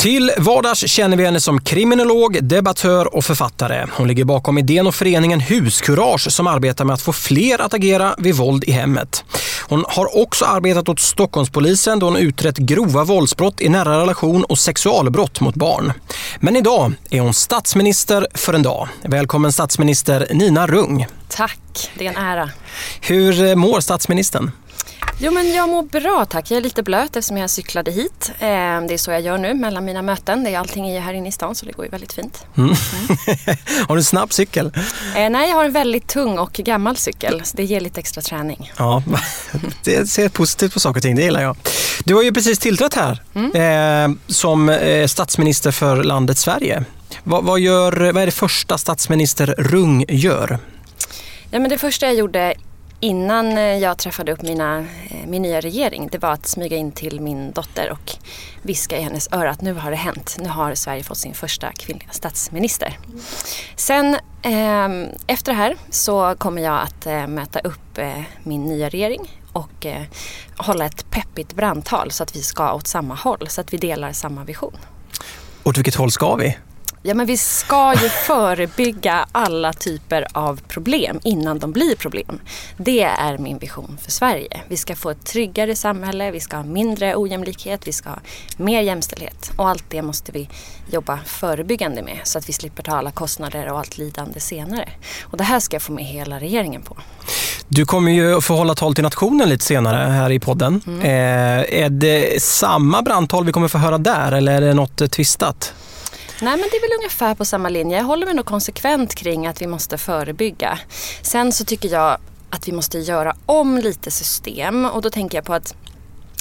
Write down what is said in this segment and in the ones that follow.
Till vardags känner vi henne som kriminolog, debattör och författare. Hon ligger bakom idén och föreningen Huskurage som arbetar med att få fler att agera vid våld i hemmet. Hon har också arbetat åt Stockholmspolisen då hon utrett grova våldsbrott i nära relation och sexualbrott mot barn. Men idag är hon statsminister för en dag. Välkommen statsminister Nina Rung. Tack, det är en ära. Hur mår statsministern? Jo men jag mår bra tack. Jag är lite blöt eftersom jag cyklade hit. Eh, Det är så jag gör nu mellan mina möten. Det är allting är här inne i stan så det går ju väldigt fint. har du en snabb cykel? Eh, Nej, jag har en väldigt tung och gammal cykel. Så det ger lite extra träning. Ja, det ser positivt på saker och ting, det gillar jag. Du har ju precis tillträtt här eh, som eh, statsminister för landet Sverige. Vad, vad, gör, vad är det första statsminister Rung gör? Ja, men det första jag gjorde innan eh, jag träffade upp mina, eh, min nya regering det var att smyga in till min dotter och viska i hennes öra att nu har det hänt. Nu har Sverige fått sin första kvinnliga statsminister. Sen eh, efter det här så kommer jag att eh, möta upp eh, min nya regering och eh, hålla ett peppigt brandtal så att vi ska åt samma håll, så att vi delar samma vision. Åt vilket håll ska vi? Ja men vi ska ju förebygga alla typer av problem innan de blir problem. Det är min vision för Sverige. Vi ska få ett tryggare samhälle, vi ska ha mindre ojämlikhet, vi ska ha mer jämställdhet. Och allt det måste vi jobba förebyggande med så att vi slipper ta alla kostnader och allt lidande senare. Och det här ska jag få med hela regeringen på. Du kommer ju få hålla tal till nationen lite senare här i podden. Mm. Eh, är det samma brandtal vi kommer få höra där eller är det något tvistat? Nej men det är väl ungefär på samma linje. Jag håller mig nog konsekvent kring att vi måste förebygga. Sen så tycker jag att vi måste göra om lite system och då tänker jag på att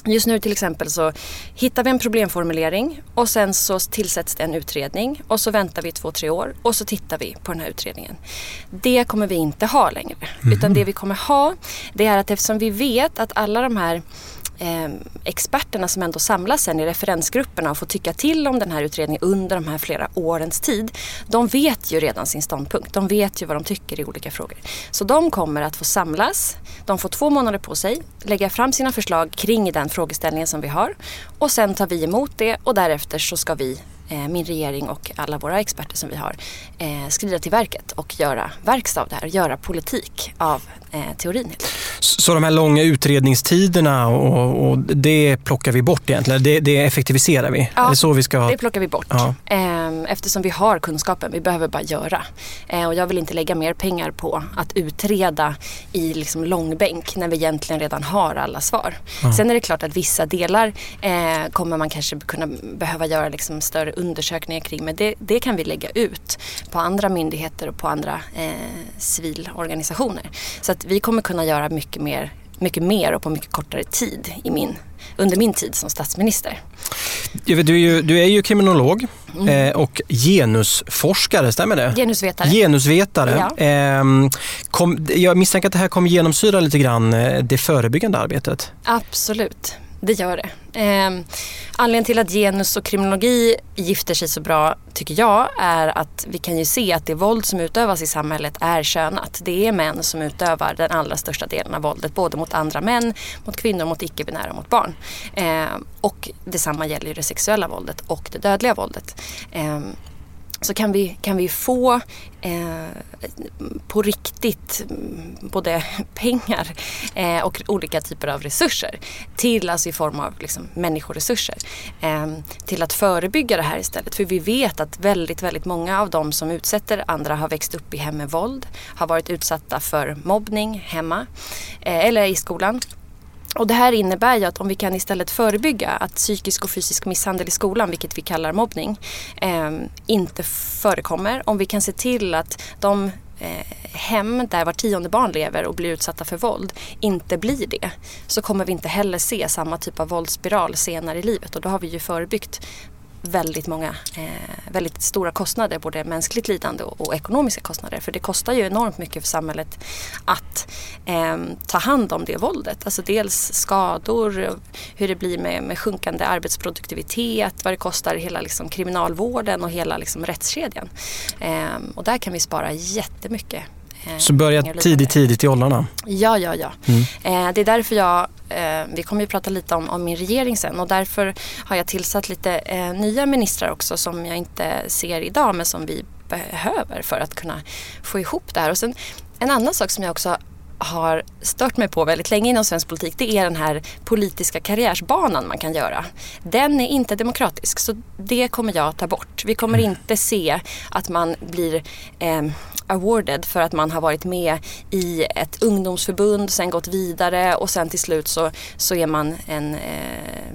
Just nu till exempel så hittar vi en problemformulering och sen så tillsätts det en utredning och så väntar vi två, tre år och så tittar vi på den här utredningen. Det kommer vi inte ha längre. Utan det vi kommer ha det är att eftersom vi vet att alla de här eh, experterna som ändå samlas sen i referensgrupperna och får tycka till om den här utredningen under de här flera årens tid. De vet ju redan sin ståndpunkt. De vet ju vad de tycker i olika frågor. Så de kommer att få samlas. De får två månader på sig, lägga fram sina förslag kring den frågeställningen som vi har. Och sen tar vi emot det och därefter så ska vi min regering och alla våra experter som vi har eh, skrida till verket och göra verkstad av det här, göra politik av eh, teorin. Så de här långa utredningstiderna och, och det plockar vi bort egentligen? Det, det effektiviserar vi? Ja, så vi ska... Det plockar vi bort. Ja. Ehm, Eftersom vi har kunskapen. Vi behöver bara göra. Eh, Och jag vill inte lägga mer pengar på att utreda i liksom långbänk när vi egentligen redan har alla svar. Sen är det klart att vissa delar eh, kommer man kanske kunna behöva göra liksom större undersökningar kring. Men det, det kan vi lägga ut på andra myndigheter och på andra eh, civilorganisationer. Så att vi kommer kunna göra mycket mer, mycket mer och på mycket kortare tid i min, under min tid som statsminister. Du är ju, du är ju kriminolog Mm. eh, och genusforskare, stämmer det? Genusvetare. Genusvetare. Ja. Ehm, kom, jag misstänker att det här kommer genomsyra lite grann eh, det förebyggande arbetet. Absolut det gör det. Eh, anledningen till att genus och kriminologi gifter sig så bra tycker jag är att vi kan ju se att det våld som utövas i samhället är könat. Det är män som utövar den allra största delen av våldet både mot andra män, mot kvinnor, mot icke-binära, och mot barn. Eh, och detsamma gäller ju det sexuella våldet och det dödliga våldet. Eh, så kan vi, kan vi få eh, på riktigt mm, både pengar eh, och olika typer av resurser till, alltså i form av liksom, människoresurser, eh, till att förebygga det här istället. För vi vet att väldigt, väldigt många av de som utsätter andra har växt upp i hem med våld, har varit utsatta för mobbning hemma eh, eller i skolan och det här innebär ju att om vi kan istället förebygga att psykisk och fysisk misshandel i skolan, vilket vi kallar mobbning, eh, inte förekommer. Om vi kan se till att de eh, hem där var tionde barn lever och blir utsatta för våld inte blir det så kommer vi inte heller se samma typ av våldsspiral senare i livet och då har vi ju förebyggt väldigt många, eh, väldigt stora kostnader, både mänskligt lidande och, och, ekonomiska kostnader. För det kostar ju enormt mycket för samhället att eh, ta hand om det våldet. Alltså dels skador, hur det blir med, med sjunkande arbetsproduktivitet, vad det kostar hela liksom, kriminalvården och hela liksom, rättskedjan. Eh, och där kan vi spara jättemycket så börja tidigt, tidigt i åldrarna? Ja, ja, ja. Mm. Eh, det är därför jag, eh, vi kommer ju prata lite om, om, min regering sen och därför har jag tillsatt lite eh, nya ministrar också som jag inte ser idag men som vi behöver för att kunna få ihop det här. Och sen en annan sak som jag också har stört mig på väldigt länge inom svensk politik det är den här politiska karriärsbanan man kan göra. Den är inte demokratisk så det kommer jag ta bort. Vi kommer mm. inte se att man blir eh, awarded för att man har varit med i ett ungdomsförbund, sen gått vidare och sen till slut så, så är man en eh,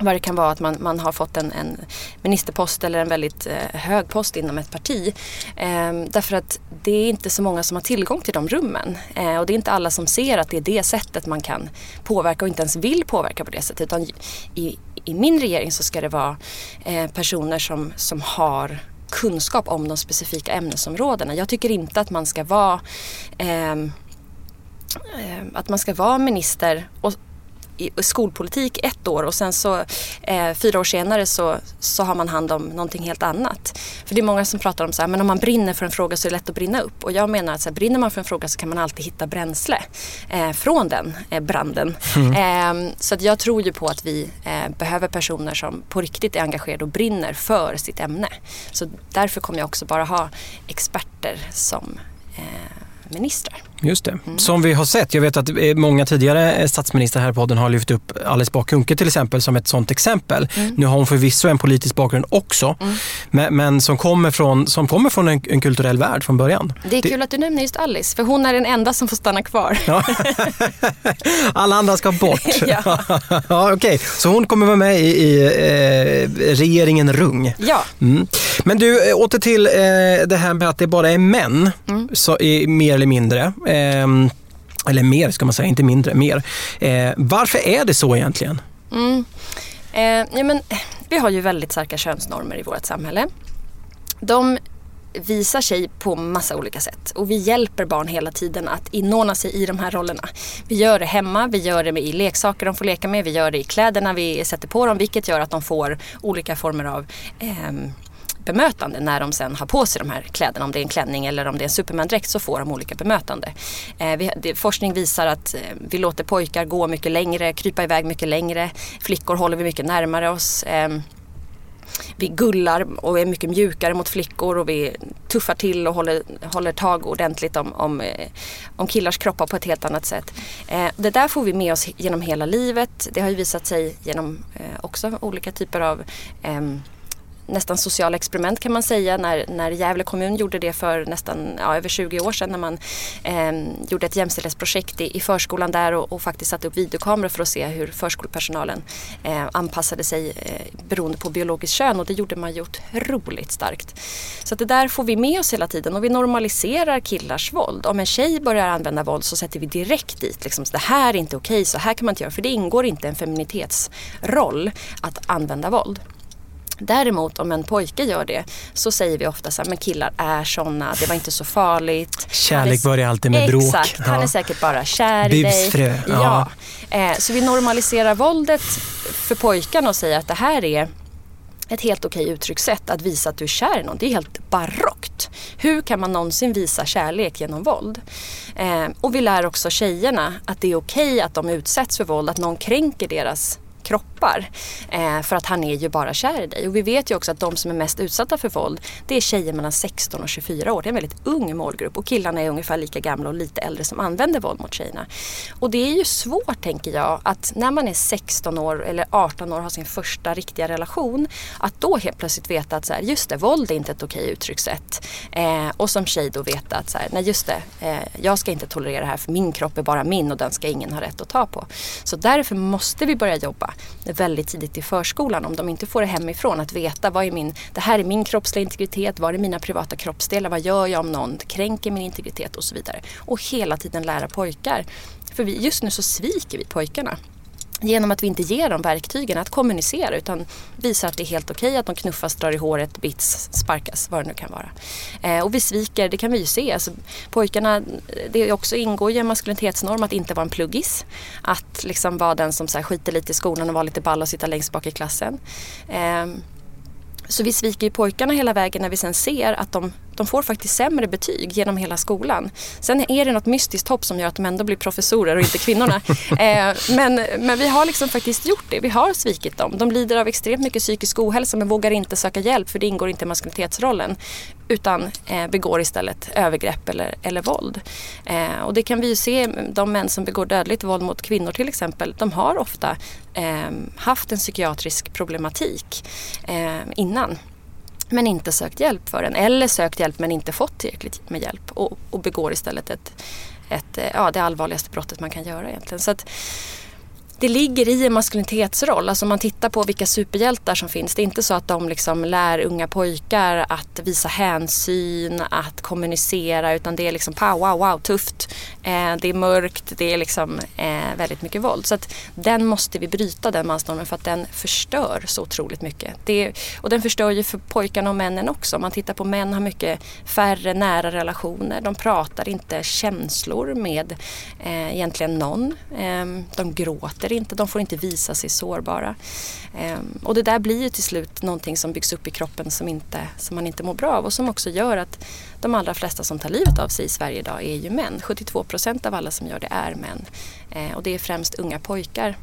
vad det kan vara att man, man har fått en, en ministerpost eller en väldigt eh, hög post inom ett parti. Eh, därför att det är inte så många som har tillgång till de rummen. Eh, och det är inte alla som ser att det är det sättet man kan påverka och inte ens vill påverka på det sättet. Utan i, i min regering så ska det vara eh, personer som, som har kunskap om de specifika ämnesområdena. Jag tycker inte att man ska vara eh, att man ska vara minister och, i skolpolitik ett år och sen så eh, fyra år senare så, så har man hand om någonting helt annat. För det är många som pratar om så här, men om man brinner för en fråga så är det lätt att brinna upp. Och jag menar att så här, brinner man för en fråga så kan man alltid hitta bränsle eh, från den eh, branden. Mm. Eh, så att jag tror ju på att vi eh, behöver personer som på riktigt är engagerade och brinner för sitt ämne. Så därför kommer jag också bara ha experter som eh, ministrar. Just det. Mm. Som vi har sett, jag vet att eh, många tidigare eh, statsministrar här i podden har lyft upp Alice Bah Kuhnke till exempel som ett sånt exempel. Mm. Nu har hon förvisso en politisk bakgrund också, mm. men, men, som kommer från, som kommer från en, en, kulturell värld från början. Det är kul att du nämner just Alice, för hon är den enda som får stanna kvar. Ja. Alla andra ska bort. ja. ja, okay. Så hon kommer vara med i, i eh, regeringen Rung. Ja. Mm. Men du, åter till eh, det här med att det bara är män, mm. så, i, mer eller mindre. Eh, eller mer ska man säga, inte mindre, mer. Eh, varför är det så egentligen? Mm. Eh, ja, men, vi har ju väldigt starka könsnormer i vårt samhälle. De visar sig på massa olika sätt och vi hjälper barn hela tiden att inordna sig i de här rollerna. Vi gör det hemma, vi gör det i leksaker de får leka med, vi gör det i kläderna vi sätter på dem vilket gör att de får olika former av eh, bemötande när de sen har på sig de här kläderna. Om det är en klänning eller om det är en Superman-dräkt så får de olika bemötande. Eh, vi, det, forskning visar att eh, vi låter pojkar gå mycket längre, krypa iväg mycket längre. Flickor håller vi mycket närmare oss. Eh, vi gullar och är mycket mjukare mot flickor och vi tuffar till och håller, håller tag ordentligt om, om, eh, om killars kroppar på ett helt annat sätt. Eh, det där får vi med oss genom hela livet. Det har ju visat sig genom eh, också olika typer av ehm, nästan sociala experiment kan man säga när, när Gävle kommun gjorde det för nästan ja, över 20 år sedan när man eh, gjorde ett jämställdhetsprojekt i, i förskolan där och, och, faktiskt satte upp videokameror för att se hur förskolepersonalen eh, anpassade sig eh, beroende på biologiskt kön och det gjorde man ju otroligt starkt. Så att det där får vi med oss hela tiden och vi normaliserar killars våld. Om en tjej börjar använda våld så sätter vi direkt dit liksom, så det här är inte okej, så här kan man inte göra för det ingår inte en feminitetsroll att använda våld. Däremot om en pojke gör det så säger vi ofta så här, men killar är såna, det var inte så farligt. Kärlek börjar alltid med bråk. Exakt, han är säkert bara kär i dig. Ja. Ja. Eh, så vi normaliserar våldet för pojkarna och säger att det här är ett helt okej uttryckssätt att visa att du är kär i någon. Det är helt barockt. Hur kan man någonsin visa kärlek genom våld? Eh, och vi lär också tjejerna att det är okej att de utsätts för våld, att någon kränker deras kroppar. Eh, för att han är ju bara kär i dig. Och vi vet ju också att de som är mest utsatta för våld det är tjejer mellan 16 och 24 år. Det är en väldigt ung målgrupp och killarna är ungefär lika gamla och lite äldre som använder våld mot tjejerna. Och det är ju svårt tänker jag att när man är 16 år eller 18 år och har sin första riktiga relation att då helt plötsligt veta att så här, just det, våld är inte ett okej uttryckssätt. Eh, och som tjej då veta att så här, nej just det, eh, jag ska inte tolerera det här för min kropp är bara min och den ska ingen ha rätt att ta på. Så därför måste vi börja jobba väldigt tidigt i förskolan om de inte får det hemifrån. Att veta vad är min, det här är min kroppsliga integritet, vad är mina privata kroppsdelar, vad gör jag om någon kränker min integritet och så vidare. Och hela tiden lära pojkar. För vi, just nu så sviker vi pojkarna genom att vi inte ger dem verktygen att kommunicera utan visar att det är helt okej att de knuffas, drar i håret, bits, sparkas, vad det nu kan vara. Eh, och vi sviker, det kan vi ju se. Alltså, pojkarna, det också ingår i en maskulinitetsnorm att inte vara en pluggis. Att liksom vara den som så här, skiter lite i skolan och vara lite ball och sitta längst bak i klassen. Eh, så vi sviker ju pojkarna hela vägen när vi sen ser att de de får faktiskt sämre betyg genom hela skolan. Sen är det något mystiskt hopp som gör att de ändå blir professorer och inte kvinnorna. eh, men, men vi har liksom faktiskt gjort det. Vi har svikit dem. De lider av extremt mycket psykisk ohälsa men vågar inte söka hjälp för det ingår inte i maskulinitetsrollen. Utan eh, begår istället övergrepp eller, eller våld. Eh, och det kan vi ju se, de män som begår dödligt våld mot kvinnor till exempel, de har ofta eh, haft en psykiatrisk problematik eh, innan men inte sökt hjälp för den. Eller sökt hjälp men inte fått tillräckligt med hjälp och, och begår istället ett, ett, eh, ja, det allvarligaste brottet man kan göra egentligen. Så att, det ligger i en maskulinitetsroll. Alltså om man tittar på vilka superhjältar som finns. Det är inte så att de liksom lär unga pojkar att visa hänsyn, att kommunicera utan det är liksom pow, wow, wow, tufft. Eh, det är mörkt, det är liksom eh, väldigt mycket våld. Så att den måste vi bryta den mansnormen för att den förstör så otroligt mycket. Det, och den förstör ju för pojkarna och männen också. Om man tittar på män har mycket färre nära relationer. De pratar inte känslor med eh, egentligen någon. Eh, de gråter gråter inte, de får inte visa sig sårbara. Ehm, och det där blir ju till slut någonting som byggs upp i kroppen som, inte, som man inte mår bra av och som också gör att de allra flesta som tar livet av sig i Sverige idag är ju män. 72 procent av alla som gör det är män. Ehm, och det är främst unga pojkar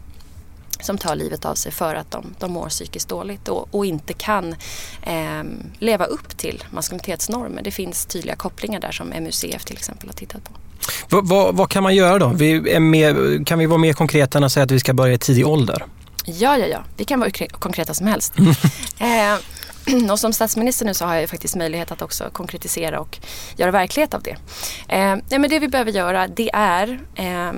som tar livet av sig för att de, de mår psykiskt dåligt och, och inte kan eh, leva upp till maskulinitetsnormer. Det finns tydliga kopplingar där som MUCF till exempel har tittat på. Vad, vad, kan man göra då? Vi mer, kan vi vara mer konkreta än att säga att vi ska börja i tidig ålder? Ja, ja, ja. Vi kan vara konkreta som helst. eh, och som statsminister nu så har jag ju faktiskt möjlighet att också konkretisera och göra verklighet av det. Eh, men det vi behöver göra det är eh,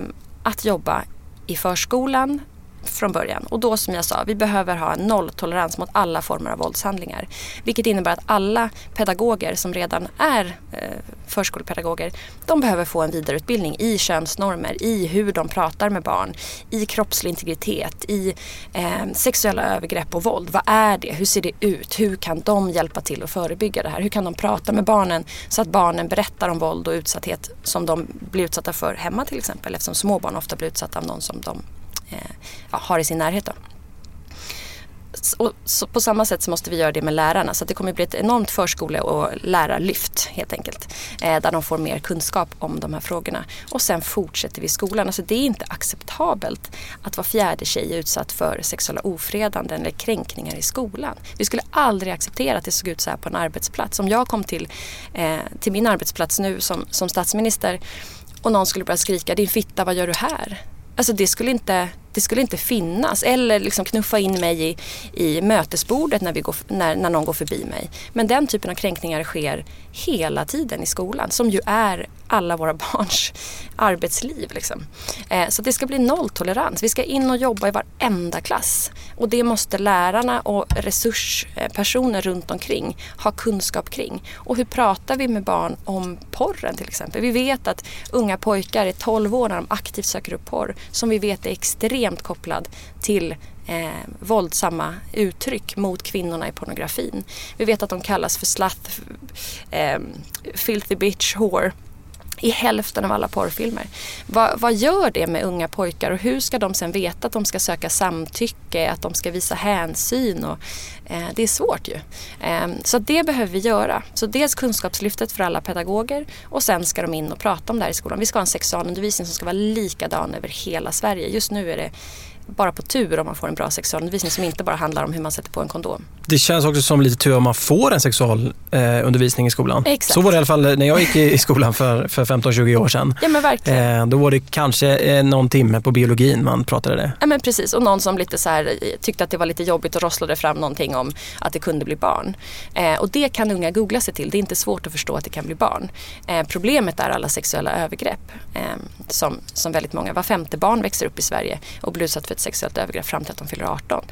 att jobba i förskolan, från början. Och då som jag sa, vi behöver ha en nolltolerans mot alla former av våldshandlingar. Vilket innebär att alla pedagoger som redan är eh, förskolepedagoger, de behöver få en vidareutbildning i könsnormer, i hur de pratar med barn, i kroppslig integritet, i eh, sexuella övergrepp och våld. Vad är det? Hur ser det ut? Hur kan de hjälpa till att förebygga det här? Hur kan de prata med barnen så att barnen berättar om våld och utsatthet som de blir utsatta för hemma till exempel eftersom småbarn ofta blir utsatta av någon som de Eh, ja, har i sin närhet. Då. Och på samma sätt så måste vi göra det med lärarna så det kommer bli ett enormt förskole och lärarlyft helt enkelt. Eh, där de får mer kunskap om de här frågorna. Och sen fortsätter vi i skolan. Alltså det är inte acceptabelt att var fjärde tjej är utsatt för sexuella ofredanden eller kränkningar i skolan. Vi skulle aldrig acceptera att det såg ut så här på en arbetsplats. Om jag kom till, eh, till min arbetsplats nu som, som statsminister och någon skulle börja skrika din fitta vad gör du här? Alltså det skulle inte, det skulle inte finnas. Eller liksom knuffa in mig i, i mötesbordet när, vi går, när, när någon går förbi mig. Men den typen av kränkningar sker hela tiden i skolan som ju är alla våra barns arbetsliv. Liksom. Eh, så det ska bli nolltolerans. Vi ska in och jobba i varenda klass. Och det måste lärarna och resurspersoner runt omkring ha kunskap kring. Och hur pratar vi med barn om porren till exempel? Vi vet att unga pojkar är 12 år när de aktivt söker upp porr som vi vet är extremt kopplad till eh, våldsamma uttryck mot kvinnorna i pornografin. Vi vet att de kallas för slath, eh, filthy bitch, whore i hälften av alla porrfilmer. Va, vad gör det med unga pojkar och hur ska de sen veta att de ska söka samtycke, att de ska visa hänsyn? Och, eh, det är svårt ju. Eh, så det behöver vi göra. Så dels kunskapslyftet för alla pedagoger och sen ska de in och prata om det här i skolan. Vi ska ha en sexualundervisning som ska vara likadan över hela Sverige. Just nu är det bara på tur om man får en bra sexualundervisning som inte bara handlar om hur man sätter på en kondom. Det känns också som lite tur om man får en sexualundervisning eh, i skolan. Exakt. Så var det i alla fall när jag gick i skolan för, för 15-20 år sedan. Ja men verkligen. Eh, då var det kanske eh, någon timme på biologin man pratade det. Ja men precis och någon som lite så här, eh, tyckte att det var lite jobbigt och rosslade fram någonting om att det kunde bli barn. Och det kan unga googla sig till. Det är inte svårt att förstå att det kan bli barn. Problemet är alla sexuella övergrepp som, som väldigt många, var femte barn växer upp i Sverige och blir utsatt för ett sexuellt övergrepp fram till att de fyller 18.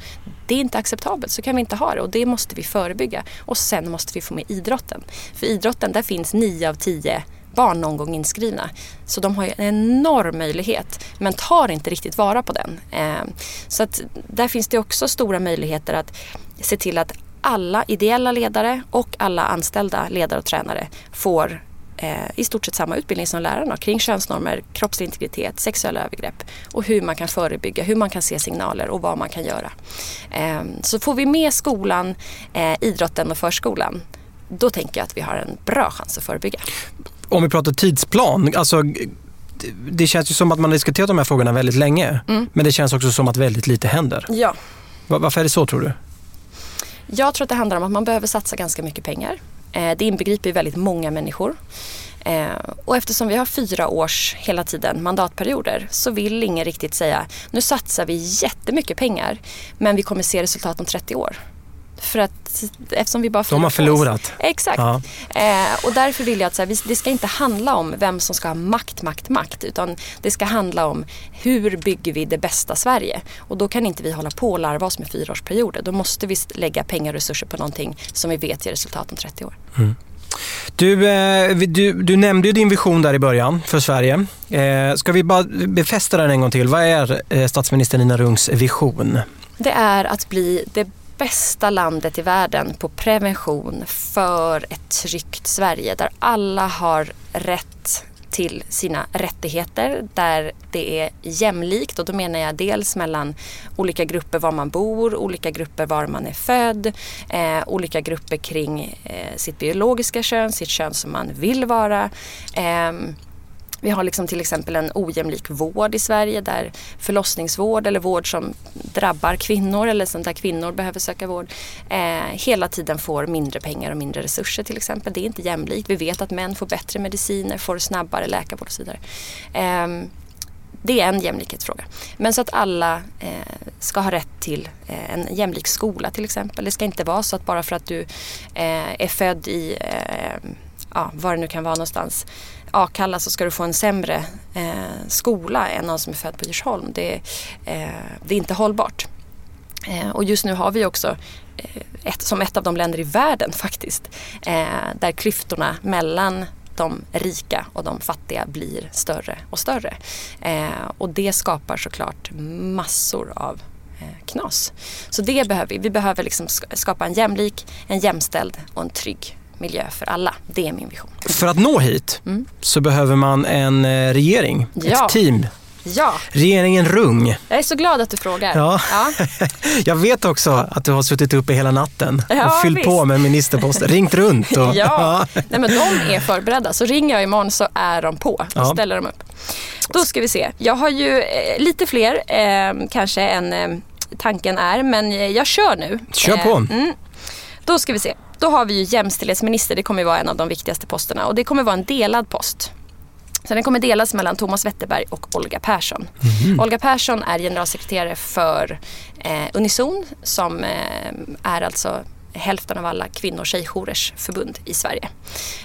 Det är inte acceptabelt, så kan vi inte ha det och det måste vi förebygga. Och sen måste vi få med idrotten. För idrotten, där finns 9 av 10 barn någon gång inskrivna. Så de har ju en enorm möjlighet men tar inte riktigt vara på den. Ehm, så att där finns det också stora möjligheter att se till att alla ideella ledare och alla anställda ledare och tränare får eh, i stort sett samma utbildning som lärarna kring könsnormer, kroppslig integritet, sexuella övergrepp och hur man kan förebygga, hur man kan se signaler och vad man kan göra. Eh, så får vi med skolan, eh, idrotten och förskolan då tänker jag att vi har en bra chans att förebygga. Om vi pratar tidsplan, alltså det känns ju som att man har diskuterat de här frågorna väldigt länge. Mm. Men det känns också som att väldigt lite händer. Ja. Varför är det så tror du? Jag tror att det handlar om att man behöver satsa ganska mycket pengar. Eh, det inbegriper väldigt många människor. Eh, och eftersom vi har fyra års, hela tiden, mandatperioder så vill ingen riktigt säga nu satsar vi jättemycket pengar men vi kommer se resultat om 30 år. För att eftersom vi bara De har förlorat. Exakt. Ja. Eh, och därför vill jag att så här, det ska inte handla om vem som ska ha makt, makt, makt. Utan det ska handla om hur bygger vi det bästa Sverige. Och då kan inte vi hålla på och larva oss med fyraårsperioder. Då måste vi lägga pengar och resurser på någonting som vi vet ger resultat om 30 år. Mm. Du, eh, du, du, nämnde din vision där i början för Sverige. Eh, ska vi bara befästa den en gång till? Vad är eh, statsminister Nina Rungs vision? Det är att bli det bästa landet i världen på prevention för ett tryggt Sverige där alla har rätt till sina rättigheter där det är jämlikt och då menar jag dels mellan olika grupper var man bor, olika grupper var man är född, eh, olika grupper kring eh, sitt biologiska kön, sitt kön som man vill vara. Eh, vi har liksom till exempel en ojämlik vård i Sverige där förlossningsvård eller vård som drabbar kvinnor eller som där kvinnor behöver söka vård eh, hela tiden får mindre pengar och mindre resurser till exempel. Det är inte jämlikt. Vi vet att män får bättre mediciner, får snabbare läkarvård och så vidare. Eh, det är en jämlikhetsfråga. Men så att alla eh, ska ha rätt till eh, en jämlik skola till exempel. Det ska inte vara så att bara för att du eh, är född i, eh, ja, var det nu kan vara någonstans, Akalla så ska du få en sämre eh, skola än någon som är född på Djursholm. Det, eh, det är inte hållbart. Eh, och just nu har vi också eh, ett, som ett av de länder i världen faktiskt eh, där klyftorna mellan de rika och de fattiga blir större och större. Eh, och det skapar såklart massor av eh, knas. Så det behöver vi. Vi behöver liksom skapa en jämlik, en jämställd och en trygg miljö för alla. Det är min vision. För att nå hit mm. så behöver man en eh, regering, ja. ett team. Ja. Regeringen Rung. Jag är så glad att du frågar. Ja. ja. jag vet också att du har suttit uppe hela natten ja, och fyllt visst. på med ministerposter, ringt runt. Och, ja, Nej, men de är förberedda. Så ringer jag imorgon så är de på ja. ställer de upp. Då ska vi se. Jag har ju eh, lite fler eh, kanske än eh, tanken är, men jag kör nu. Kör på. Eh, mm. Då ska vi se. Då har vi ju jämställdhetsminister, det kommer vara en av de viktigaste posterna och det kommer vara en delad post. Så den kommer delas mellan Thomas Wetterberg och Olga Persson. Mm. Olga Persson är generalsekreterare för eh, Unison som eh, är alltså hälften av alla kvinno och tjejjourers förbund i Sverige.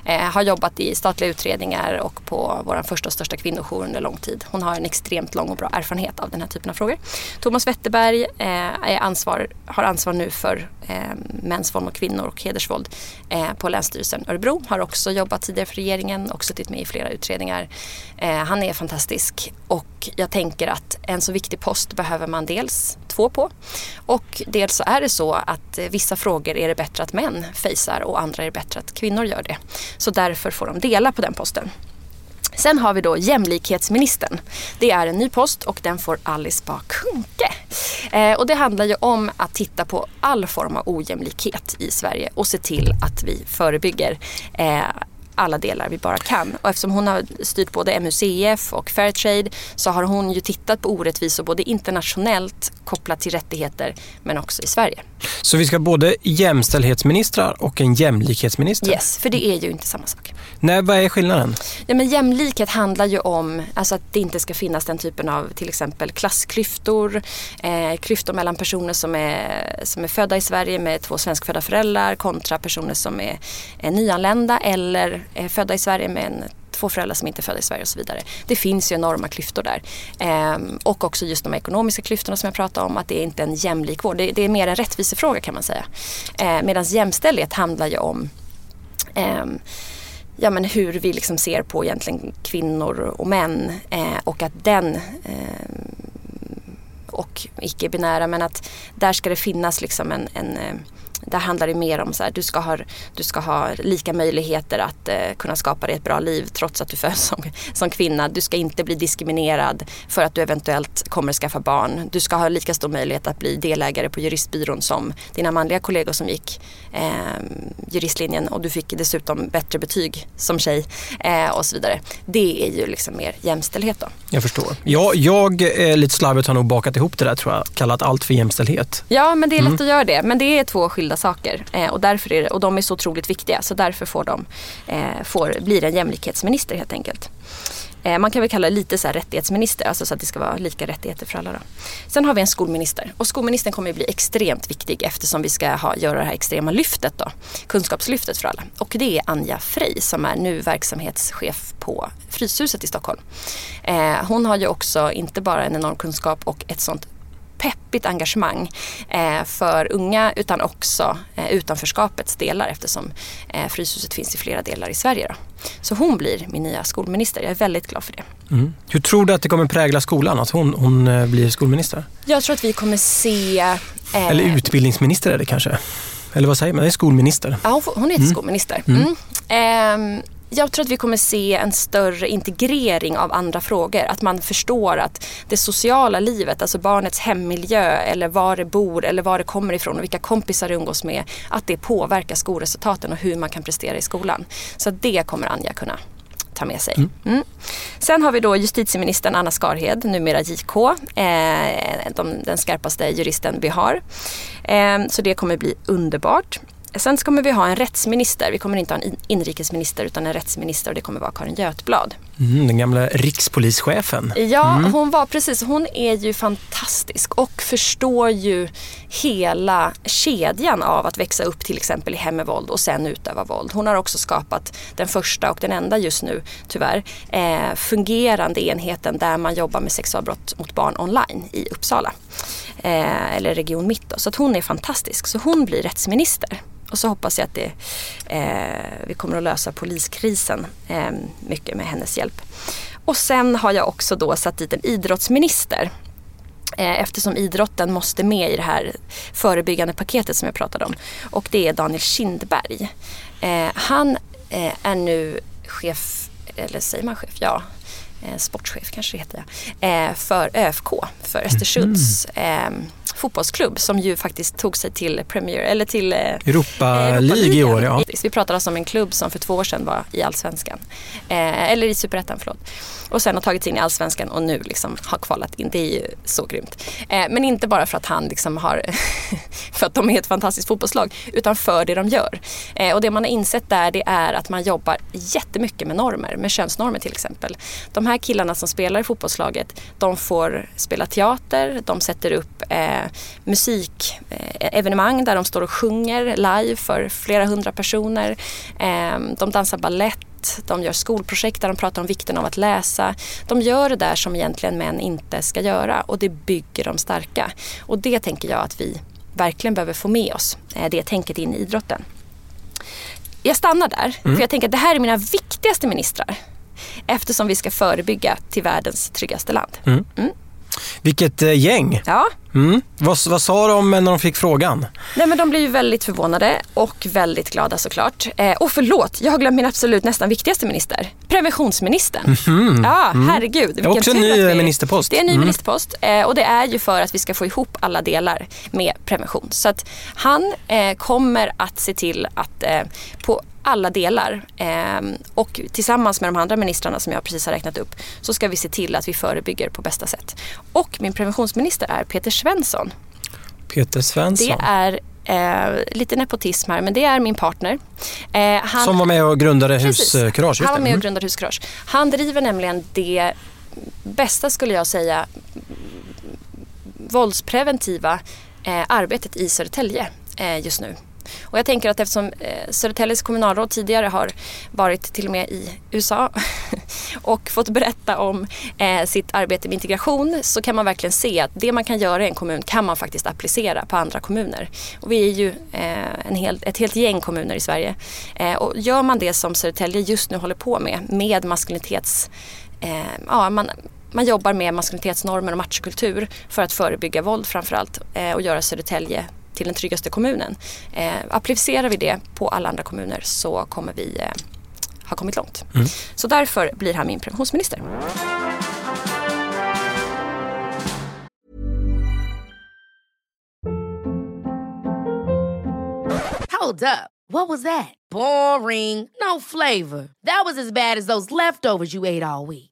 Eh, har jobbat i statliga utredningar och på vår första och största kvinnojour under lång tid. Hon har en extremt lång och bra erfarenhet av den här typen av frågor. Thomas Wetterberg eh, ansvar, har ansvar nu för eh, mäns våld mot kvinnor och hedersvåld eh, på Länsstyrelsen Örebro. Har också jobbat tidigare för regeringen och suttit med i flera utredningar. Eh, han är fantastisk och jag tänker att en så viktig post behöver man dels två på och dels så är det så att eh, vissa frågor är det bättre att män fejsar och andra är det bättre att kvinnor gör det. Så därför får de dela på den posten. Sen har vi då jämlikhetsministern. Det är en ny post och den får Alice Bah Kuhnke. Eh, och det handlar ju om att titta på all form av ojämlikhet i Sverige och se till att vi förebygger eh, alla delar vi bara kan. Och eftersom hon har styrt både MUCF och Fairtrade så har hon ju tittat på orättvisor både internationellt kopplat till rättigheter men också i Sverige. Så vi ska både jämställdhetsministrar och en jämlikhetsminister? Yes, för det är ju inte samma sak. Nej, vad är skillnaden? Ja, men jämlikhet handlar ju om alltså att det inte ska finnas den typen av till exempel klassklyftor, eh, klyftor mellan personer som är, som är födda i Sverige med två svenskfödda föräldrar kontra personer som är, är nyanlända eller är födda i Sverige med en två föräldrar som inte är födda i Sverige och så vidare. Det finns ju enorma klyftor där. Ehm, och också just de ekonomiska klyftorna som jag pratade om, att det är inte en jämlik vård. Det, det är mer en rättvisefråga kan man säga. Ehm, Medan jämställdhet handlar ju om ehm, ja, men hur vi liksom ser på egentligen kvinnor och män eh, och att den eh, och icke-binära men att där ska det finnas liksom en, en eh, där handlar det mer om så här, du ska ha, du ska ha lika möjligheter att eh, kunna skapa dig ett bra liv trots att du föds som, som kvinna. Du ska inte bli diskriminerad för att du eventuellt kommer skaffa barn. Du ska ha lika stor möjlighet att bli delägare på juristbyrån som dina manliga kollegor som gick eh, juristlinjen och du fick dessutom bättre betyg som tjej eh, och så vidare. Det är ju liksom mer jämställdhet då. Jag förstår. Jag, jag eh, lite slarvigt har nog bakat ihop det där tror jag, kallat allt för jämställdhet. Ja, men det är lätt mm. att göra det. Men det är två skilda saker eh, och, därför är det, och de är så otroligt viktiga så därför får de, eh, får, blir en jämlikhetsminister helt enkelt. Eh, man kan väl kalla det lite så här rättighetsminister, alltså så att det ska vara lika rättigheter för alla. Då. Sen har vi en skolminister och skolministern kommer att bli extremt viktig eftersom vi ska ha, göra det här extrema lyftet då, kunskapslyftet för alla. Och det är Anja Frey som är nu verksamhetschef på Fryshuset i Stockholm. Eh, hon har ju också inte bara en enorm kunskap och ett sånt peppigt engagemang eh, för unga utan också eh, utanförskapets delar eftersom eh, Fryshuset finns i flera delar i Sverige. Då. Så hon blir min nya skolminister. Jag är väldigt glad för det. Mm. Hur tror du att det kommer prägla skolan att hon, hon eh, blir skolminister? Jag tror att vi kommer se... Eh, Eller utbildningsminister är det kanske? Eller vad säger man? Det är skolminister. Ja, hon, hon heter mm. skolminister. Mm. Mm. Jag tror att vi kommer se en större integrering av andra frågor. Att man förstår att det sociala livet, alltså barnets hemmiljö eller var det bor eller var det kommer ifrån och vilka kompisar det umgås med, att det påverkar skolresultaten och hur man kan prestera i skolan. Så det kommer Anja kunna ta med sig. Mm. Mm. Sen har vi då justitieministern Anna Skarhed, numera JK, eh, de, den skarpaste juristen vi har. Eh, så det kommer bli underbart. Sen kommer vi ha en rättsminister. Vi kommer inte ha en inrikesminister utan en rättsminister och det kommer vara Karin Götblad. Mm, den gamla rikspolischefen. Ja, mm. hon var precis. Hon är ju fantastisk och förstår ju hela kedjan av att växa upp till exempel i hem med våld och sen utöva våld. Hon har också skapat den första och den enda just nu tyvärr eh, fungerande enheten där man jobbar med sexualbrott mot barn online i Uppsala. Eh, eller Region Mitt. Då. Så hon är fantastisk. Så hon blir rättsminister. Och så hoppas jag att det, eh, vi kommer att lösa poliskrisen eh, mycket med hennes hjälp. Och sen har jag också då satt dit en idrottsminister eh, eftersom idrotten måste med i det här förebyggande paketet som jag pratade om. Och det är Daniel Kindberg. Eh, han eh, är nu chef, eller säger man chef? Ja, sportchef kanske det heter, eh, för ÖFK, för Östersunds mm. eh, fotbollsklubb som ju faktiskt tog sig till Premier, eller till eh, Europa, Europa League i år. Ja. Vi pratar alltså om en klubb som för två år sedan var i Allsvenskan. Eh, eller i Superettan, förlåt. Och sen har tagit sig in i Allsvenskan och nu liksom har kvalat in. Det är ju så grymt. Eh, men inte bara för att han liksom har, för att de är ett fantastiskt fotbollslag, utan för det de gör. Eh, och det man har insett där det är att man jobbar jättemycket med normer, med könsnormer till exempel. De här killarna som spelar i fotbollslaget, de får spela teater, de sätter upp eh, musikevenemang eh, där de står och sjunger live för flera hundra personer. Eh, de dansar ballett, de gör skolprojekt där de pratar om vikten av att läsa. De gör det där som egentligen män inte ska göra och det bygger dem starka. Och det tänker jag att vi verkligen behöver få med oss, eh, det tänket in i idrotten. Jag stannar där, mm. för jag tänker att det här är mina viktigaste ministrar eftersom vi ska förebygga till världens tryggaste land. Mm. Mm. Vilket eh, gäng! Ja. Mm. Vad, vad sa de när de fick frågan? Nej, men de blev ju väldigt förvånade och väldigt glada såklart. Eh, och förlåt, jag har glömt min absolut nästan viktigaste minister. Preventionsministern. Mm. Ja, mm. herregud. Det är också en ny vi... ministerpost. Det är en ny mm. ministerpost eh, och det är ju för att vi ska få ihop alla delar med prevention. Så att han eh, kommer att se till att eh, på alla delar. Eh, och tillsammans med de andra ministrarna som jag precis har räknat upp så ska vi se till att vi förebygger på bästa sätt. Och min preventionsminister är Peter Svensson. Peter Svensson. Det är Eh, lite nepotism här, men det är min partner. Eh, han, som var med och grundade Huskurage? Han var med och mm. grundade Huskurage. Han driver nämligen det bästa, skulle jag säga, våldspreventiva eh, arbetet i Södertälje eh, just nu. Och jag tänker att eftersom eh, Södertäljes kommunalråd tidigare har varit till och med i USA och fått berätta om eh, sitt arbete med integration så kan man verkligen se att det man kan göra i en kommun kan man faktiskt applicera på andra kommuner. Och vi är ju eh, en hel, ett helt gäng kommuner i Sverige. Eh, och gör man det som Södertälje just nu håller på med, med maskulinitets... Eh, ja, man, man jobbar med maskulinitetsnormer och machokultur för att förebygga våld framförallt eh, och göra Södertälje till den tryggaste kommunen. Eh, applicerar vi det på alla andra kommuner så kommer vi eh, ha kommit långt. Mm. Så därför blir han min preventionsminister. Hold up. What was that? Boring. No flavor. That was as bad as those leftovers you ate all week.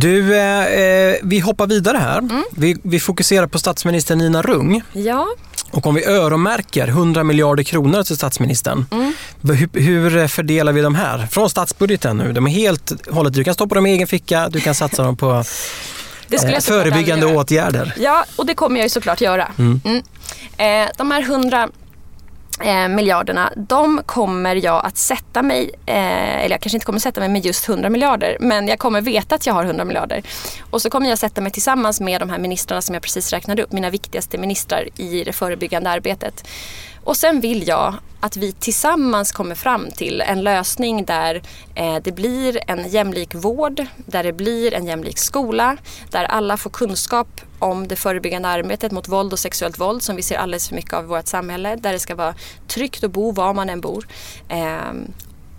Du, eh, eh, vi hoppar vidare här. Mm. Vi, vi fokuserar på statsminister Nina Rung. Ja. Och om vi öronmärker 100 miljarder kronor till statsministern, mm. hur, hur, fördelar vi de här? Från statsbudgeten nu, de är helt hållet, du kan stoppa dem i egen ficka, du kan satsa dem på eh, förebyggande åtgärder. Ja, och det kommer jag ju såklart göra. Mm. Mm. Eh, de här 100 eh, miljarderna, de kommer jag att sätta mig, eh, eller jag kanske inte kommer sätta mig med just 100 miljarder, men jag kommer veta att jag har 100 miljarder. Och så kommer jag sätta mig tillsammans med de här ministrarna som jag precis räknade upp, mina viktigaste ministrar i det förebyggande arbetet. Och sen vill jag att vi tillsammans kommer fram till en lösning där eh, det blir en jämlik vård, där det blir en jämlik skola, där alla får kunskap om det förebyggande arbetet mot våld och sexuellt våld som vi ser alldeles för mycket av i vårt samhälle, där det ska vara tryggt att bo var man än bor. Ehm,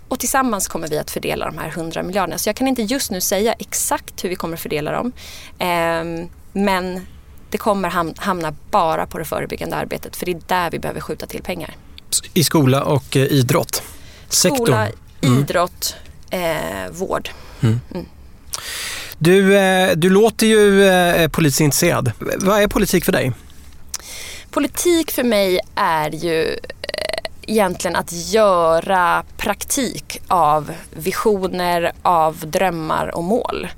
och tillsammans kommer vi att fördela de här 100 miljarderna. Så jag kan inte just nu säga exakt hur vi kommer att fördela dem. Ehm, men det kommer hamna bara på det förebyggande arbetet för det är där vi behöver skjuta till pengar. I skola och eh, idrott? Sektorn. Skola, mm. idrott, eh, vård. Mm. Mm. Du, eh, du låter ju eh, politiskt intresserad. Vad är politik för dig? politik för mig är ju egentligen att göra praktik av visioner, av drömmar och mål.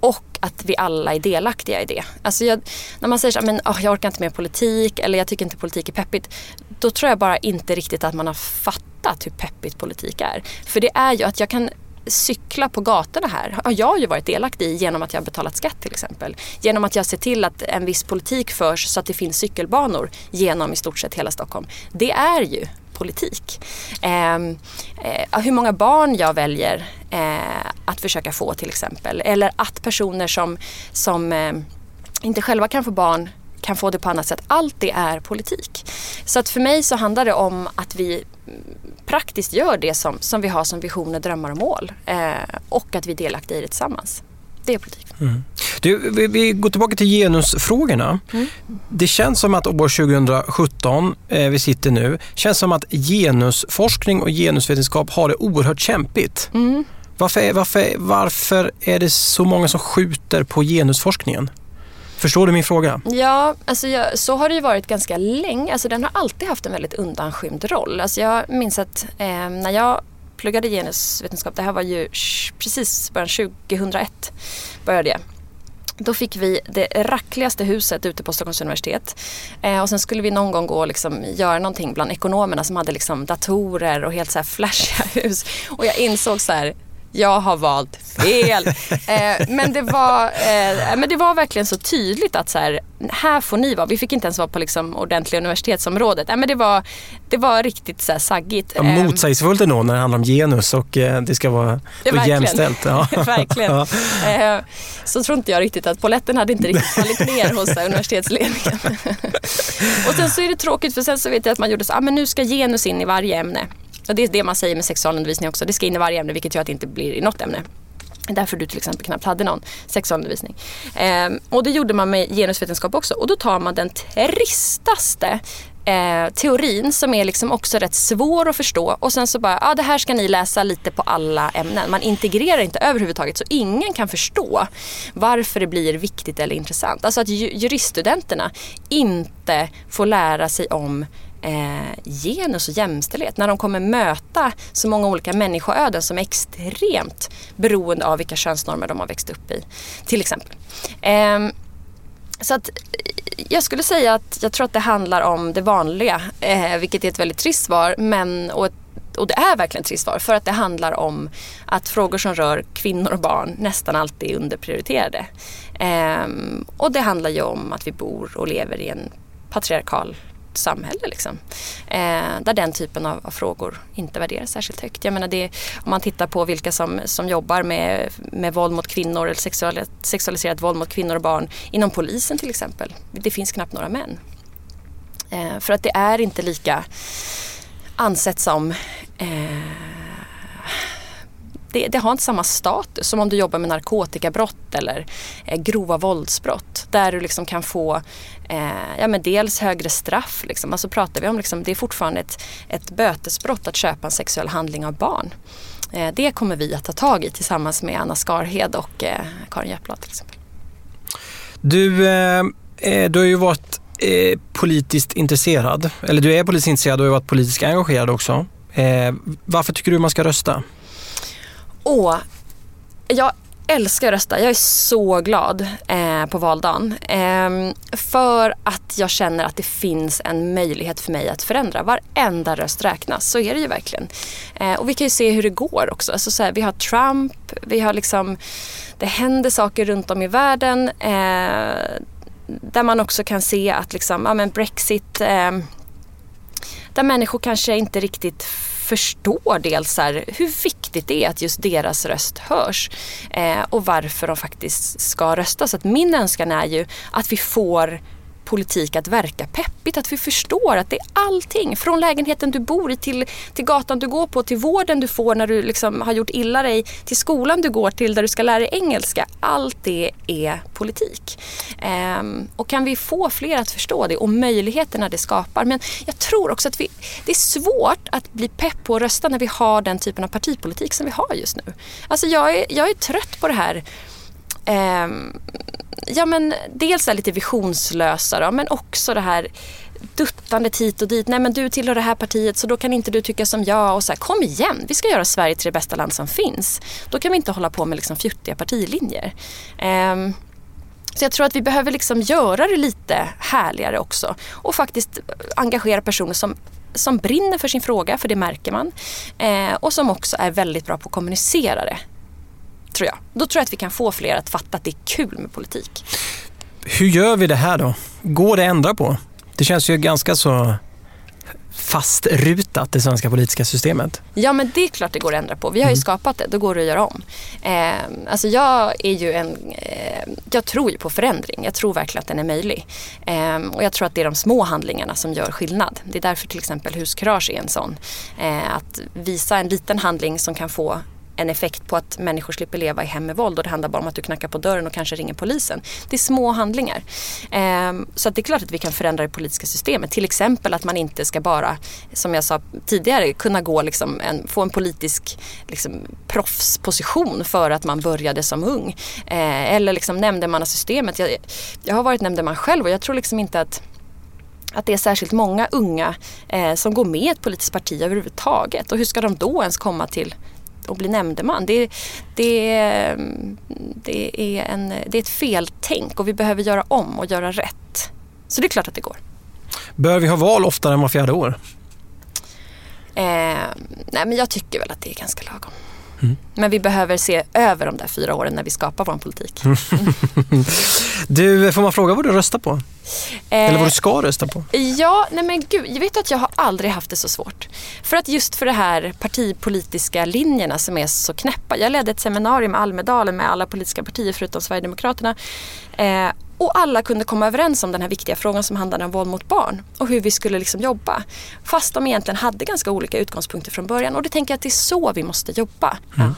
Och att vi alla är delaktiga i det. Alltså jag, när man säger så men oh, jag orkar inte med politik eller jag tycker inte politik är peppigt. Då tror jag bara inte riktigt att man har fattat hur peppigt politik är. För det är ju att jag kan cykla på gatorna här har jag ju varit delaktig i genom att jag betalat skatt till exempel. Genom att jag ser till att en viss politik förs så att det finns cykelbanor genom i stort sett hela Stockholm. Det är ju politik. Eh, eh, hur många barn jag väljer eh, att försöka få till exempel. Eller att personer som, som eh, inte själva kan få barn kan få det på annat sätt. Allt det är politik. Så att för mig så handlar det om att vi mm, praktiskt gör det som, som vi har som visioner, drömmar och mål. Eh, och att vi är delaktiga i det tillsammans. Det är politik. Mm. Du, vi, vi, går tillbaka till genusfrågorna. Mm. Det känns som att år 2017, eh, vi sitter nu, känns som att genusforskning och genusvetenskap har det oerhört kämpigt. Mm. Varför, varför, varför är det så många som skjuter på genusforskningen? Förstår du min fråga? Ja, alltså jag, så har det ju varit ganska länge. Alltså den har alltid haft en väldigt undanskymd roll. Alltså jag minns att eh, när jag pluggade genusvetenskap, det här var ju precis början 2001 började jag. Då fick vi det rackligaste huset ute på Stockholms universitet. Eh, och sen skulle vi någon gång gå och liksom göra någonting bland ekonomerna som hade liksom datorer och helt så här flashiga hus. Och jag insåg så här, jag har valt fel. eh, men, det var, eh, men det var verkligen så tydligt att så här, här får ni vara. Vi fick inte ens vara på liksom ordentliga universitetsområdet. Eh, men det, var, det var riktigt så här saggigt. Ja, motsägelsefullt ändå när det handlar om genus och eh, det ska vara ja, jämställt. Ja. verkligen. Eh, så tror inte jag riktigt att poletten hade inte riktigt fallit ner hos universitetsledningen. och sen så är det tråkigt för sen så vet jag att man gjorde så, ah, men nu ska genus in i varje ämne. Och det är det man säger med sexualundervisning också. Det ska in i varje ämne vilket gör att det inte blir i något ämne. Därför du till exempel knappt hade någon sexualundervisning. Eh, och det gjorde man med genusvetenskap också. Och då tar man den tristaste eh, teorin som är liksom också rätt svår att förstå och sen så bara, ja ah, det här ska ni läsa lite på alla ämnen. Man integrerar inte överhuvudtaget så ingen kan förstå varför det blir viktigt eller intressant. Alltså att juriststudenterna inte får lära sig om eh, genus och jämställdhet. När de kommer möta så många olika människoöden som är extremt beroende av vilka könsnormer de har växt upp i. Till exempel. Eh, så att eh, jag skulle säga att jag tror att det handlar om det vanliga, eh, vilket är ett väldigt trist svar. Men, och, och det är verkligen ett trist svar för att det handlar om att frågor som rör kvinnor och barn nästan alltid är underprioriterade. Eh, och det handlar ju om att vi bor och lever i en patriarkal samhälle. Liksom. Eh, där den typen av, av, frågor inte värderas särskilt högt. Jag menar det, om man tittar på vilka som, som jobbar med, med våld mot kvinnor eller sexual, sexualiserat våld mot kvinnor och barn inom polisen till exempel. Det finns knappt några män. Eh, för att det är inte lika ansett som eh, det, det, har inte samma status som om du jobbar med narkotikabrott eller eh, grova våldsbrott. Där du liksom kan få eh, ja, men dels högre straff. Liksom. Alltså pratar vi om, liksom, det är fortfarande ett, ett bötesbrott att köpa en sexuell handling av barn. Eh, det kommer vi att ta tag i tillsammans med Anna Skarhed och eh, Karin Jeppblad till exempel. Du, eh, eh, du har ju varit eh, politiskt intresserad, eller du är politiskt intresserad och har varit politiskt engagerad också. Eh, varför tycker du man ska rösta? Åh, jag älskar att rösta. Jag är så glad eh, på valdagen. Eh, för att jag känner att det finns en möjlighet för mig att förändra. Varenda röst räknas, så är det ju verkligen. Eh, och vi kan ju se hur det går också. Alltså, så här, vi har Trump, vi har liksom, det händer saker runt om i världen. Eh, där man också kan se att liksom, ja, men Brexit, eh, där människor kanske inte riktigt förstår dels här, hur viktigt det är att just deras röst hörs eh, och varför de faktiskt ska rösta. Så att min önskan är ju att vi får politik att verka peppigt. Att vi förstår att det är allting. Från lägenheten du bor i till, till gatan du går på, till vården du får när du liksom har gjort illa dig, till skolan du går till där du ska lära dig engelska. Allt det är politik. Ehm, och kan vi få fler att förstå det och möjligheterna det skapar. Men jag tror också att vi, det är svårt att bli pepp på att rösta när vi har den typen av partipolitik som vi har just nu. Alltså jag är, jag är trött på det här eh, ja men dels är lite visionslösa då, men också det här duttandet hit och dit. Nej men du tillhör det här partiet så då kan inte du tycka som jag. Och så här, kom igen, vi ska göra Sverige till det bästa land som finns. Då kan vi inte hålla på med liksom fjuttiga partilinjer. Um, så jag tror att vi behöver liksom göra det lite härligare också. Och faktiskt engagera personer som som brinner för sin fråga, för det märker man. Eh, och som också är väldigt bra på att kommunicera det. Tror jag. Då tror jag att vi kan få fler att fatta att det är kul med politik. Hur gör vi det här då? Går det att ändra på? Det känns ju ganska så fastrutat det svenska politiska systemet. Ja men det är klart det går att ändra på. Vi har ju mm. skapat det, då går det att göra om. Eh, alltså jag är ju en, eh, jag tror ju på förändring. Jag tror verkligen att den är möjlig. Eh, och jag tror att det är de små handlingarna som gör skillnad. Det är därför till exempel huskurage är en sån. Eh, att visa en liten handling som kan få en effekt på att människor slipper leva i hem med våld och det handlar bara om att du knackar på dörren och kanske ringer polisen. Det är små handlingar. Ehm, så att det är klart att vi kan förändra det politiska systemet. Till exempel att man inte ska bara, som jag sa tidigare, kunna gå liksom en, få en politisk liksom, proffsposition för att man började som ung. Ehm, eller liksom nämndemannasystemet. Jag, jag har varit nämndeman själv och jag tror liksom inte att att det är särskilt många unga eh, som går med i ett politiskt parti överhuvudtaget. Och hur ska de då ens komma till, och bli nämndeman. Det, det, det, är en, det är ett feltänk och vi behöver göra om och göra rätt. Så det är klart att det går. Bör vi ha val oftare än var fjärde år? Eh, nej men jag tycker väl att det är ganska lagom. Mm. Men vi behöver se över de där fyra åren när vi skapar vår politik. Mm. du, får man fråga vad du röstar på? Eller vad du ska rösta på? Ja, nej men gud, jag vet att jag har aldrig haft det så svårt. För att just för de här partipolitiska linjerna som är så knäppa. Jag ledde ett seminarium i Almedalen med alla politiska partier förutom Sverigedemokraterna. Eh, och alla kunde komma överens om den här viktiga frågan som handlade om våld mot barn och hur vi skulle liksom jobba. Fast de egentligen hade ganska olika utgångspunkter från början och det tänker jag att det är så vi måste jobba. Mm.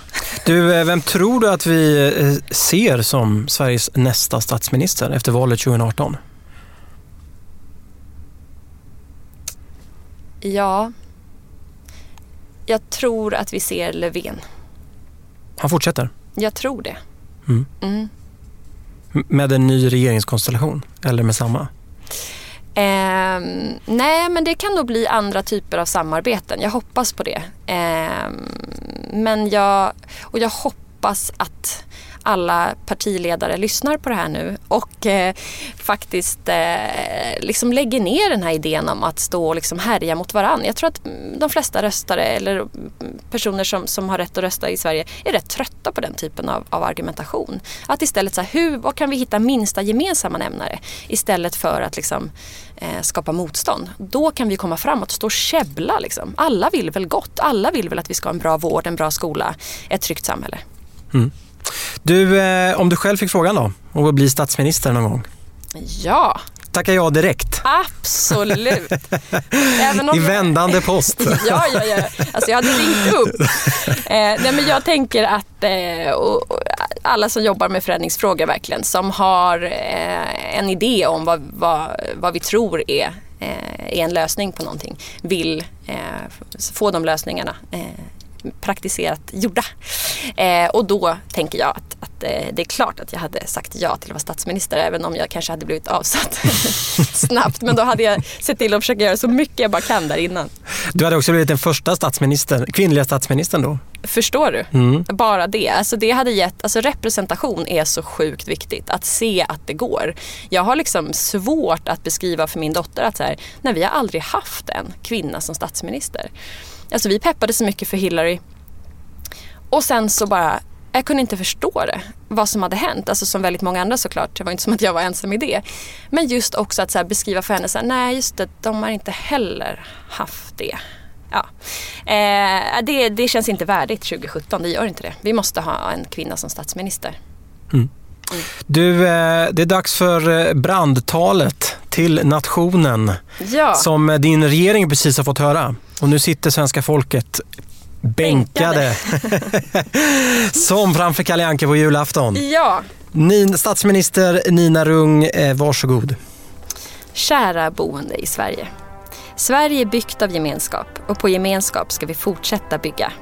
Du, eh, vem tror du att vi eh, ser som Sveriges nästa statsminister efter valet 2018? Ja, jag tror att vi ser Löfven. Han fortsätter? Jag tror det. Mm. Mm. Med en ny regeringskonstellation eller med samma? Eh, nej, men det kan nog bli andra typer av samarbeten. Jag hoppas på det. Eh, men jag, och jag hoppas att alla partiledare lyssnar på det här nu och eh, faktiskt eh, liksom lägger ner den här idén om att stå och liksom härja mot varandra. Jag tror att de flesta röstare eller personer som, som har rätt att rösta i Sverige är rätt trötta på den typen av, av argumentation. Att istället så här, hur, vad kan vi hitta minsta gemensamma nämnare istället för att liksom, eh, skapa motstånd. Då kan vi komma framåt stå och käbbla. Liksom. Alla vill väl gott. Alla vill väl att vi ska ha en bra vård, en bra skola, ett tryggt samhälle. Mm. Du, eh, om du själv fick frågan då, och bli statsminister någon gång? Ja. Tackar jag direkt? Absolut. I vändande post. ja, ja, ja. Alltså jag hade ringt upp. Eh, nej, men jag tänker att eh, och, och alla som jobbar med förändringsfrågor verkligen, som har eh, en idé om vad, vad, vad vi tror är, eh, är en lösning på någonting, vill eh, få de lösningarna eh, praktiserat gjorda. Eh, och då tänker jag att, att eh, det är klart att jag hade sagt ja till att vara statsminister även om jag kanske hade blivit avsatt snabbt. Men då hade jag sett till att försöka göra så mycket jag bara kan där innan. Du hade också blivit den första statsministern, kvinnliga statsministern då? Förstår du? Mm. Bara det. Alltså det hade gett, alltså representation är så sjukt viktigt. Att se att det går. Jag har liksom svårt att beskriva för min dotter att så här, nej, vi har aldrig haft en kvinna som statsminister. Alltså vi peppade så mycket för Hillary. Och sen så bara, jag kunde inte förstå det. Vad som hade hänt. Alltså som väldigt många andra såklart. Det var inte som att jag var ensam i det. Men just också att så beskriva för henne, så här, nej just det, de har inte heller haft det. Ja. Eh, det, det känns inte värdigt 2017, det gör inte det. Vi måste ha en kvinna som statsminister. Mm. Mm. Du, eh, det är dags för eh, brandtalet till nationen ja. som din regering precis har fått höra. Och nu sitter svenska folket bänkade. Som framför Kalle Anka på julafton. Ja. Nin, statsminister Nina Rung, eh, varsågod. Kära boende i Sverige. Sverige är byggt av gemenskap och på gemenskap ska vi fortsätta bygga.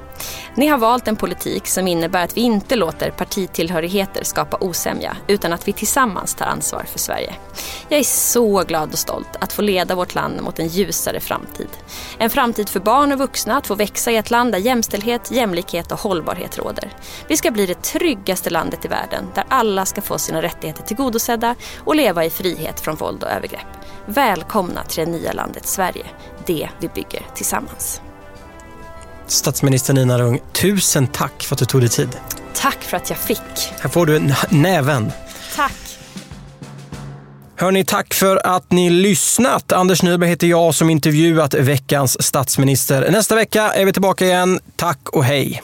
Ni har valt en politik som innebär att vi inte låter partitillhörigheter skapa osämja utan att vi tillsammans tar ansvar för Sverige. Jag är så glad och stolt att få leda vårt land mot en ljusare framtid. En framtid för barn och vuxna att få växa i ett land där jämställdhet, jämlikhet och hållbarhet råder. Vi ska bli det tryggaste landet i världen där alla ska få sina rättigheter tillgodosedda och leva i frihet från våld och övergrepp. Välkomna till det nya landet Sverige. Det vi bygger tillsammans. Statsminister Nina Rung, tusen tack för att du tog dig tid. Tack för att jag fick. Här får du näven. Tack. Hörni, tack för att ni lyssnat. Anders Nyberg heter jag som intervjuat veckans statsminister. Nästa vecka är vi tillbaka igen. Tack och hej.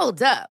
Hold up.